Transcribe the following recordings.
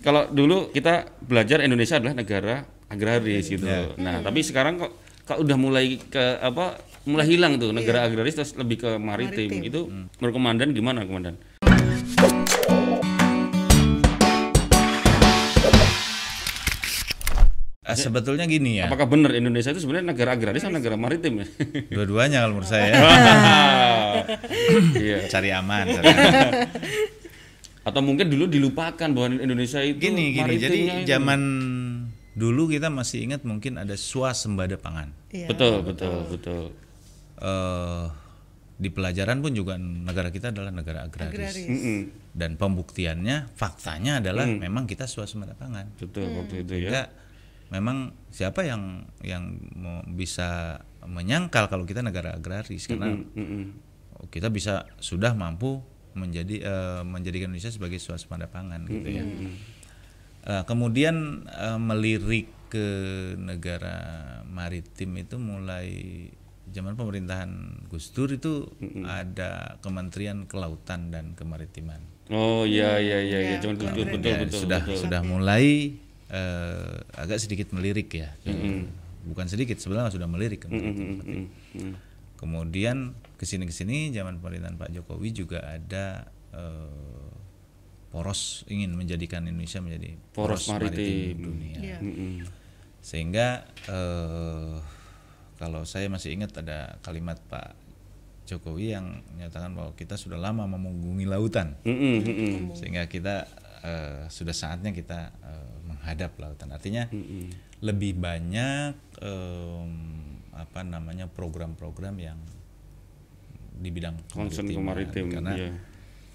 kalau dulu kita belajar Indonesia adalah negara agraris gitu. Nah, tapi sekarang kok kok udah mulai ke apa mulai hilang tuh negara agraris terus lebih ke maritim. Maritim. Itu menurut komandan gimana komandan? Eh, sebetulnya gini ya, Apakah benar Indonesia itu sebenarnya negara agraris atau negara maritim ya? dua-duanya kalau menurut saya ya. Iya. cari aman. cari aman. Atau mungkin dulu dilupakan bahwa Indonesia itu Gini gini, jadi itu. zaman dulu kita masih ingat mungkin ada swasembada pangan. Iya. betul betul betul. eh di pelajaran pun juga negara kita adalah negara agraris. Agraris. Dan pembuktiannya, faktanya adalah memang kita swasembada pangan. Betul waktu itu ya. Memang siapa yang yang mau bisa menyangkal kalau kita negara agraris karena Mm-mm. kita bisa sudah mampu menjadi eh, menjadikan Indonesia sebagai swasembada pangan gitu ya. Eh, kemudian eh, melirik ke negara maritim itu mulai zaman pemerintahan Gus Dur itu ada Kementerian Kelautan dan Kemaritiman. Oh iya iya iya iya Ya, cuman betul keren. betul Ya, betul. sudah betul. sudah mulai eh, agak sedikit melirik ya. Bukan sedikit sebenarnya sudah melirik. ke maritim. Mm, mm. Kemudian ke sini ke sini zaman pemerintahan Pak Jokowi juga ada eh, poros ingin menjadikan Indonesia menjadi Poros maritim. dunia. Iya. Mm-mm. Sehingga eh, kalau saya masih ingat ada kalimat Pak Jokowi yang menyatakan bahwa kita sudah lama memunggungi lautan, Mm-mm, mm-mm. sehingga kita eh, sudah saatnya kita eh, menghadap lautan. Artinya Mm-mm. lebih banyak em, apa namanya program-program yang di bidang Concern ke kemaritiman. maritim karena iya.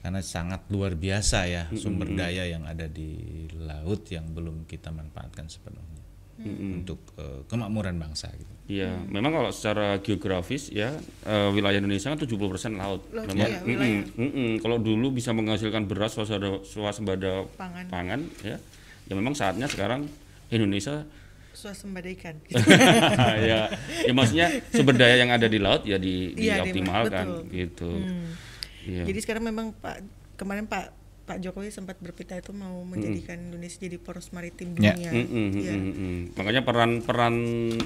karena sangat luar biasa ya sumber daya yang ada di laut yang belum kita manfaatkan sepenuhnya untuk eh, kemakmuran bangsa gitu. Iya, memang kalau secara geografis ya eh, wilayah Indonesia kan 70% laut. Laut, Memang, iya, mm-mm, wilayah. mm-mm. Kalau dulu bisa menghasilkan beras swasembada, swasembada Pangan. pangan ya. Ya memang saatnya sekarang Indonesia Swasembada ikan. ya, ya maksudnya sumber daya yang ada di laut ya di, Iya, di- dioptimalkan betul. gitu. Iya. Jadi sekarang memang Pak kemarin Pak Pak Jokowi sempat berpita itu mau menjadikan Indonesia jadi poros maritim Ya. dunia. Mm-mm, Iya. mm-mm, mm. Makanya peran-peran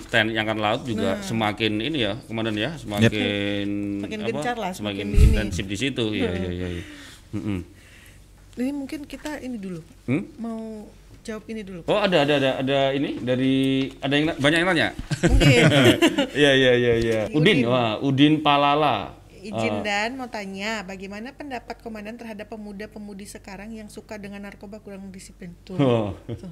TNI Angkatan Laut juga semakin ini ya, komandan ya, semakin Semakin apa, gencar lah, semakin, intensif di situ. Iya, iya, iya. iya. Ini mungkin kita ini dulu Hmm? mau jawab ini dulu. Oh, ada ada ada ada ini dari ada yang banyak yang nanya. Mungkin Iya, iya, iya, iya. Udin, Udin. wah, Udin Palala. izin dan mau tanya bagaimana pendapat komandan terhadap pemuda-pemudi sekarang yang suka dengan narkoba kurang disiplin tuh. Oh. Tuh.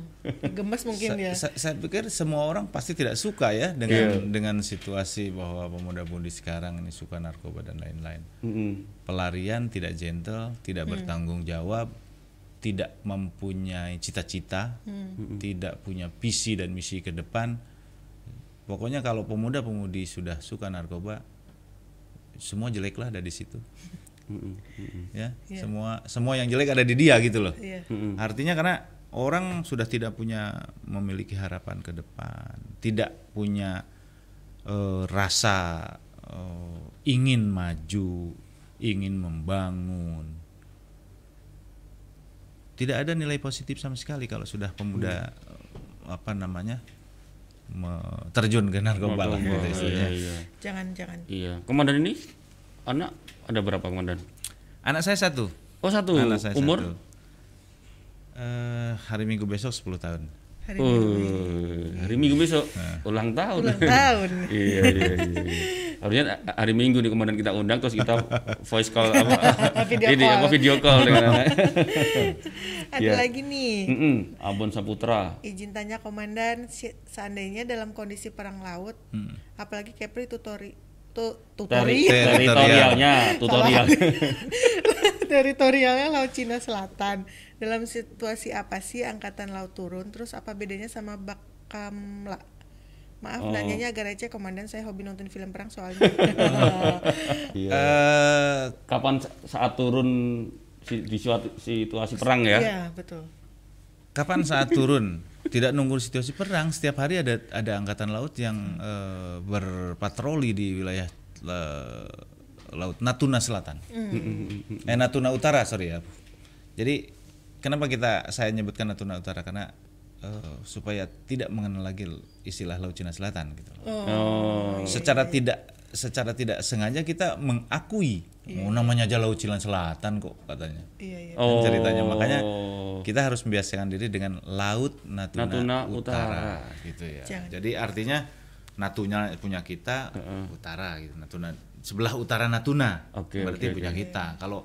Gemes mungkin ya. Sa- sa- saya pikir semua orang pasti tidak suka ya dengan dengan situasi bahwa pemuda-pemudi sekarang ini suka narkoba dan lain-lain. Mm-mm. Pelarian tidak gentle, tidak bertanggung jawab, tidak mempunyai cita-cita, tidak punya visi dan misi ke depan. Pokoknya kalau pemuda-pemudi sudah suka narkoba, semua jelek lah ada di situ. Mm-mm, mm-mm. Ya, Iya. semua semua yang jelek ada di dia gitu loh. Iya. Artinya karena orang sudah tidak punya memiliki harapan ke depan, tidak punya eh, rasa eh, ingin maju, ingin membangun. Tidak ada nilai positif sama sekali kalau sudah pemuda eh, apa namanya me- terjun ke narkoba lah gitu Iya, istilahnya. iya. Jangan-jangan. Iya. Komandan ini anak ada berapa komandan? Anak saya satu. Oh, satu. Anak saya Umur? satu. Eh, hari Minggu besok 10 tahun. Hari Oh, hari Minggu besok ulang tahun. ulang tahun. iya, iya, iya. Harusnya hari Minggu nih kemudian kita undang terus kita voice call apa Video ini call. apa video call dengan anak. Ada Iya. lagi nih. Mm-mm, Abon Saputra. Izin tanya komandan, seandainya dalam kondisi perang laut, apalagi Kepri tutori tu, Teri- tutori teritorialnya, tutorial. teritorialnya Laut Cina Selatan. Dalam situasi apa sih angkatan laut turun? Terus apa bedanya sama Bakamla? Maaf Oh. nanyanya agak receh komandan, saya hobi nonton film perang soalnya. Iya. Eh, Kapan sa- saat turun si- di situasi perang ya? Iya, betul. kapan saat turun? Tidak nunggu situasi perang, setiap hari ada ada angkatan laut yang eh, berpatroli di wilayah eh, laut Natuna Selatan. Eh Natuna Utara, sorry ya. Jadi kenapa kita saya nyebutkan Natuna Utara karena eh, supaya tidak mengenal lagi istilah Laut Cina Selatan gitu. loh. Oh. Secara tidak secara tidak sengaja kita mengakui oh, namanya aja Laut Cina Selatan kok katanya. Iya iya. Kan Oh. ceritanya makanya kita harus membiasakan diri dengan Laut Natuna, Natuna Utara, Utara. gitu ya. Jangan. Jadi artinya Natuna punya kita utara gitu. Natuna sebelah utara Natuna. Oke, berarti oke, punya kita. Kalau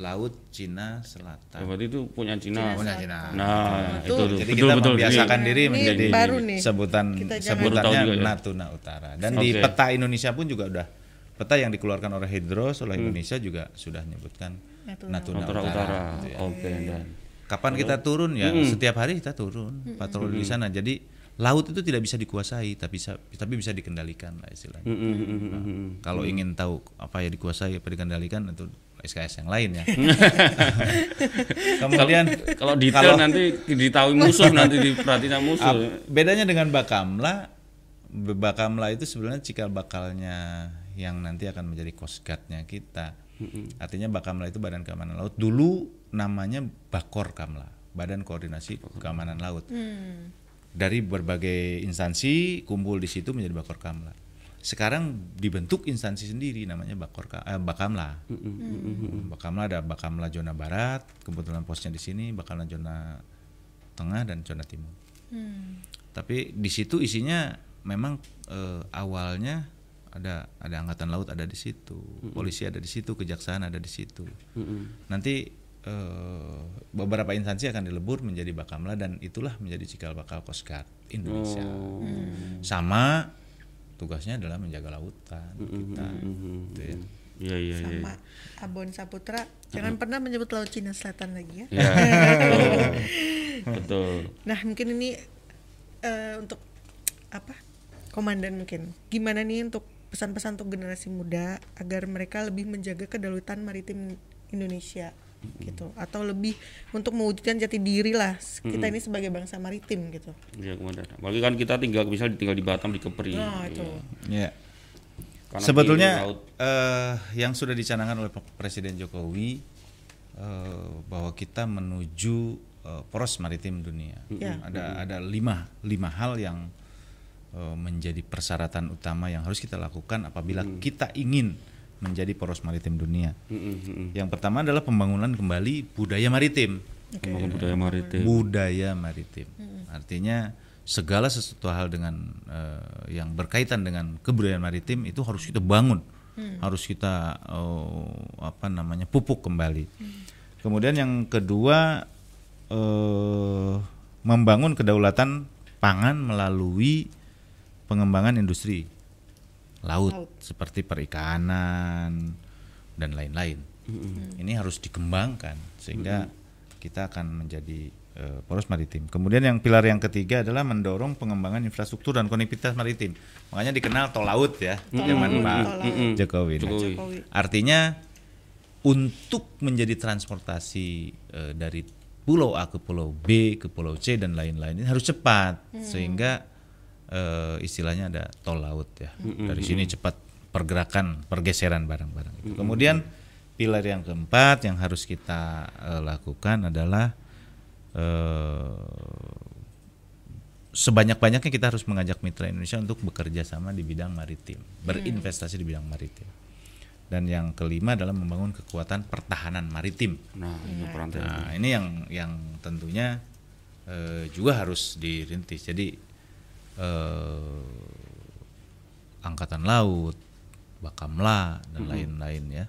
Laut Cina Selatan. berarti itu punya Cina. Punya Cina. Nah, itu Betul. tuh. Jadi betul, kita betul. membiasakan Ini- diri Ini menjadi baru nih. sebutan sebutannya ya. Natuna Utara. Dan di Oke. peta Indonesia pun juga udah peta yang dikeluarkan oleh Hidros oleh Hmm. Indonesia juga sudah menyebutkan Natuna. Natuna, Utara Utara. Gitu ya. Oke, dan Kapan kita turun ya setiap hari kita turun patroli di sana. Jadi laut itu tidak bisa dikuasai tapi bisa tapi bisa dikendalikan lah istilahnya. Mm, mm, mm, mm, mm. Kalau ingin tahu apa ya dikuasai apa dikendalikan itu SKS yang lain ya. Kemudian kalau detail kalau- nanti ditahui musuh nanti diperhatiin musuh. Ap- bedanya dengan Bakamla, Bakamla itu sebenarnya cikal bakalnya yang nanti akan menjadi coast guard-nya kita. Artinya Bakamla itu Badan Keamanan Laut. Dulu namanya Bakor Kamla, Badan Koordinasi Keamanan Laut. Hmm. Dari berbagai instansi kumpul di situ menjadi Bakor Kamla. Sekarang dibentuk instansi sendiri namanya Bakor Ka- eh, Bakamla. Bakamla ada Bakamla zona barat, kebetulan posnya di sini, Bakamla zona tengah dan zona timur. Hmm. Tapi di situ isinya memang eh, awalnya ada ada angkatan laut ada di situ, polisi ada di situ, kejaksaan ada di situ. Mm-mm. Nanti eh, beberapa instansi akan dilebur menjadi Bakamla dan itulah menjadi cikal bakal Coast Guard Indonesia. Oh. Sama tugasnya adalah menjaga lautan kita. Mhm. gitu ya. Iya, iya, iya. Sama Abon Saputra, jangan pernah menyebut Laut Cina Selatan lagi ya. Ya. betul. Betul. Nah mungkin ini eh, untuk apa komandan mungkin gimana nih untuk pesan-pesan untuk generasi muda agar mereka lebih menjaga kedaulatan maritim Indonesia gitu atau lebih untuk mewujudkan jati diri lah kita ini sebagai bangsa maritim gitu. Iya, komandan. Apalagi kan kita tinggal misalnya tinggal di Batam di Kepri. Nah itu Ya. Karena Sebetulnya eh, yang sudah dicanangkan oleh Presiden Jokowi eh, bahwa kita menuju eh, poros maritim dunia. Ya. Ada ada lima lima hal yang eh, menjadi persyaratan utama yang harus kita lakukan apabila kita ingin menjadi poros maritim dunia. Mm-mm. Yang pertama adalah pembangunan kembali budaya maritim. Membangun budaya maritim. Budaya maritim. Artinya segala sesuatu hal dengan eh, yang berkaitan dengan kebudayaan maritim itu harus kita bangun, harus kita eh, apa namanya pupuk kembali. Kemudian yang kedua eh, membangun kedaulatan pangan melalui pengembangan industri laut, Laut. seperti perikanan dan lain-lain. Ini harus dikembangkan sehingga kita akan menjadi eh, poros maritim. Kemudian yang pilar yang ketiga adalah mendorong pengembangan infrastruktur dan konektivitas maritim. Makanya dikenal tol laut ya, zaman Pak Jokowi. Nah, Jokowi. Jokowi. Artinya untuk menjadi transportasi eh, dari pulau A ke pulau B ke pulau C dan lain-lain ini harus cepat sehingga eh, istilahnya ada tol laut ya. Dari sini cepat pergerakan pergeseran barang-barang itu. Kemudian pilar yang keempat yang harus kita eh, lakukan adalah eh, sebanyak-banyaknya kita harus mengajak mitra Indonesia untuk bekerja sama di bidang maritim, berinvestasi di bidang maritim. Dan yang kelima adalah membangun kekuatan pertahanan maritim. Nah, itu peran TNI. Nah, ini yang yang tentunya eh, juga harus dirintis. Jadi eh, angkatan laut, bakamla dan lain-lain ya,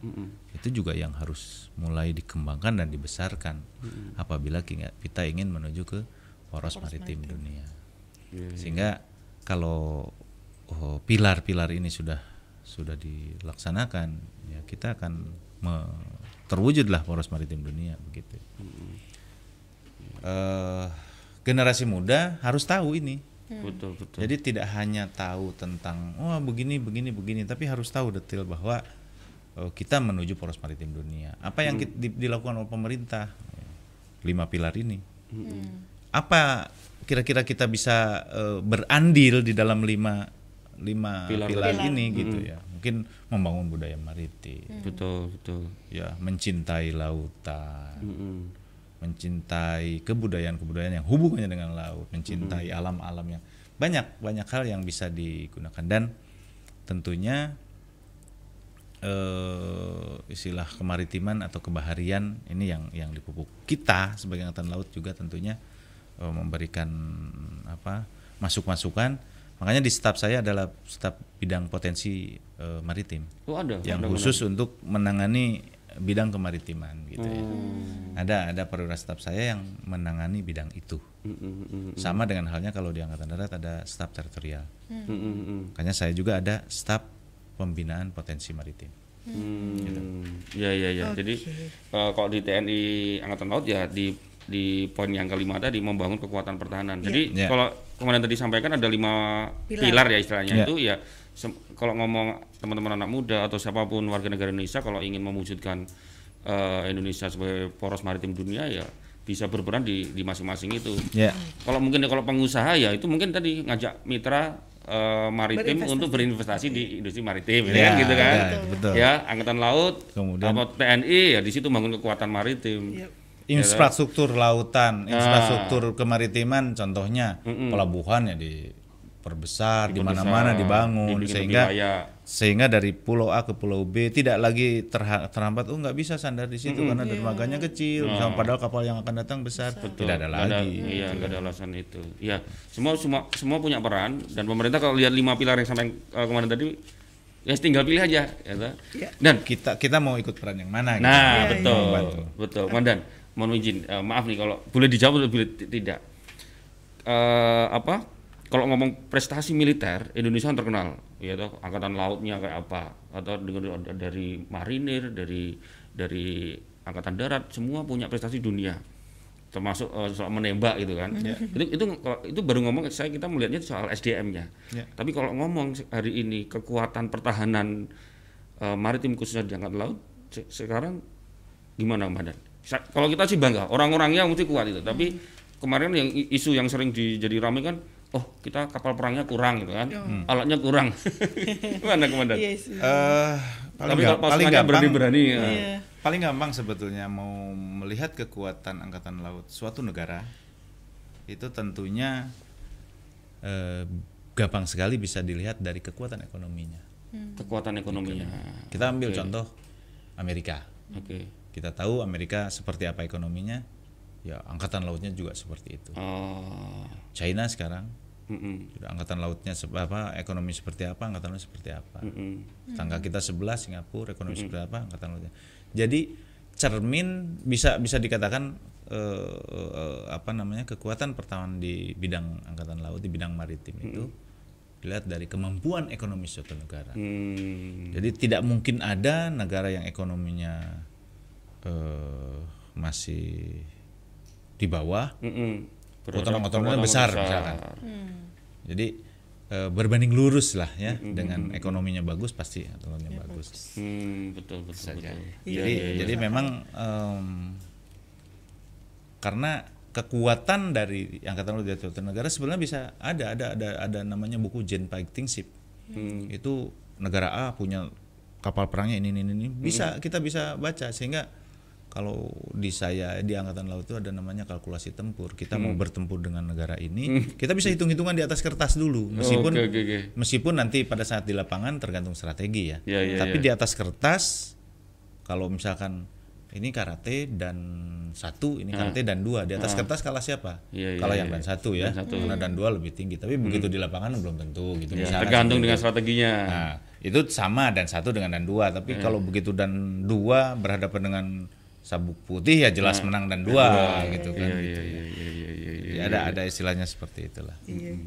itu juga yang harus mulai dikembangkan dan dibesarkan apabila ki- kita ingin menuju ke poros, maritim, dunia. Sehingga kalau oh, pilar-pilar ini sudah sudah dilaksanakan, ya kita akan me- terwujudlah poros maritim dunia begitu. Eh, generasi muda harus tahu ini. Betul, betul. Jadi tidak hanya tahu tentang oh begini begini begini, tapi harus tahu detail bahwa eh, kita menuju poros maritim dunia. Apa yang ki- di- dilakukan oleh pemerintah lima pilar ini? Apa kira-kira kita bisa eh, berandil di dalam lima lima Pilar pilar, tadi. ini gitu ya? Mungkin membangun budaya maritim, Betul, betul. ya mencintai lautan, Mm-mm. Mencintai kebudayaan-kebudayaan yang hubungannya dengan laut, mencintai alam-alam yang banyak banyak hal yang bisa digunakan. Dan tentunya eh, istilah kemaritiman atau kebaharian ini yang yang dipupuk kita sebagai angkatan laut juga tentunya eh, memberikan apa masuk-masukan. Makanya di staf saya adalah staf bidang potensi eh, maritim Oh ada. yang ada, khusus untuk menangani bidang kemaritiman gitu ya. Hmm. Ada ada perwira staf saya yang menangani bidang itu. Mm, mm, mm, Sama dengan halnya kalau di angkatan darat ada staf teritorial. mm, mm, mm, mm. Makanya saya juga ada staf pembinaan potensi maritim. Hmm, ya ya ya. Jadi eh, kalau di TNI Angkatan Laut ya di di poin yang kelima tadi membangun kekuatan pertahanan. Jadi Iya. kalau kemarin tadi sampaikan ada lima Pilar. pilar, ya istilahnya Iya. itu ya. Kalau ngomong teman-teman anak muda atau siapa pun warga negara Indonesia kalau ingin mewujudkan eh, Indonesia sebagai poros maritim dunia ya bisa berperan di di masing-masing itu. Ya. Kalau mungkin kalau pengusaha ya itu mungkin tadi ngajak mitra eh, maritim Berinvestasi. untuk berinvestasi di industri maritim, ya Ya, kan gitu kan? ya, betul. Ya, angkatan laut, Kemudian- apa TNI ya di situ bangun kekuatan maritim. Iya. Infrastruktur lautan, infrastruktur kemaritiman contohnya pelabuhan ya diperbesar di mana-mana dibangun sehingga sehingga dari pulau A ke pulau B tidak lagi terha- terhambat oh nggak bisa sandar di situ karena dermaganya kecil misalnya padahal kapal yang akan datang besar tidak ada lagi iya, nggak ada alasan itu. Iya, semua semua semua punya peran dan pemerintah kalau lihat lima pilar yang sampai eh, kemarin tadi ya tinggal pilih aja ya. Iya. Dan kita kita mau ikut peran yang mana gitu. Nah, Iya, betul, iya. Membantu. betul. Mandan, mohon izin, eh, maaf nih kalau boleh dijawab atau boleh ti- tidak. Eh, apa? Kalau ngomong prestasi militer, Indonesia kan terkenal, ya toh, angkatan lautnya kayak apa, atau dengan dari marinir, dari dari angkatan darat, semua punya prestasi dunia, termasuk eh, soal menembak gitu kan. Itu itu kalau- itu baru ngomong saya kita melihatnya soal SDM-nya. Ya. Tapi kalau ngomong hari ini kekuatan pertahanan eh, maritim khususnya di angkatan laut se- sekarang gimana Mandan? Sa- Kalau kita sih bangga, orang-orangnya mesti kuat itu. Tapi kemarin yang isu yang sering di, jadi ramai kan, oh kita kapal perangnya kurang gitu kan, alatnya kurang. Gimana komandan? Iya sih. Eh, paling, Tapi kalau paling gampang berani-berani, ya. Iya. paling gampang sebetulnya mau melihat kekuatan angkatan laut suatu negara itu tentunya eh, gampang sekali bisa dilihat dari kekuatan ekonominya kekuatan ekonominya. kita ambil Oke. contoh Amerika Oke. kita tahu Amerika seperti apa ekonominya ya angkatan lautnya juga seperti itu. Oh. China sekarang. Mm-mm, juga angkatan lautnya apa ekonomi seperti apa angkatan laut seperti apa. Mm-mm. tetangga kita sebelah Singapura ekonomi seperti apa angkatan lautnya. Jadi cermin bisa bisa dikatakan eh, eh, apa namanya kekuatan pertahanan di bidang angkatan laut di bidang maritim itu dilihat dari kemampuan ekonomi suatu negara. Hmm. jadi tidak mungkin ada negara yang ekonominya eh, masih di bawah. Berharap Potongan-potongannya kekuatan besar, misalkan. jadi eh, berbanding lurus lah ya dengan ekonominya bagus pasti ekonominya bagus Hmm, betul betul. betul. Iya, jadi iya, iya. jadi memang em, karena kekuatan dari angkatan laut di suatu negara sebenarnya bisa ada ada ada ada namanya buku Jen Fighting Ship Hmm. itu negara A punya kapal perangnya ini ini ini Hmm. bisa kita bisa baca sehingga kalau di saya di angkatan laut itu ada namanya kalkulasi tempur kita Hmm. mau bertempur dengan negara ini kita bisa hitung hitungan di atas kertas dulu meskipun Oke, oke, oke. meskipun nanti pada saat di lapangan tergantung strategi ya Iya, iya, tapi iya. di atas kertas kalau misalkan ini karate dan satu ini karate dan dua di atas kertas kalah siapa Ah. Iya, iya, kalah yang iya. dan satu ya Dan satu. karena dan dua lebih tinggi tapi begitu di lapangan belum tentu gitu Ya, misalnya tergantung seperti dengan itu. strateginya. Nah, itu sama dan satu dengan dan dua. Tapi kalau begitu dan dua berhadapan dengan sabuk putih ya jelas menang dan dua gitu kan. Iya, gitu iya, ya. iya, iya, iya, iya, Jadi ada ada istilahnya seperti itulah. Iya.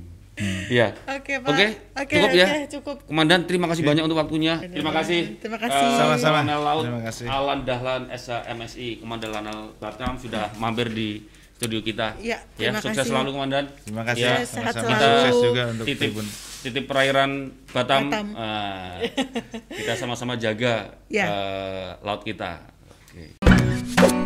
Iya. Oke, Pak. Oke, Oke, cukup ya. oke, cukup. Komandan, terima kasih banyak untuk waktunya. Terima kasih. Terima kasih. Eh, Sama-sama. Laut Terima kasih. Alan Dahlan SMSI, Komandan Lanal Batam sudah mampir di studio kita. Iya, ya, terima sukses kasih. selalu Komandan. Terima kasih. Ya, sehat selalu. Sukses juga untuk titip Tribun. titip perairan Batam. Batam. Ah, kita sama-sama jaga Ya. eh, laut kita. Thank you.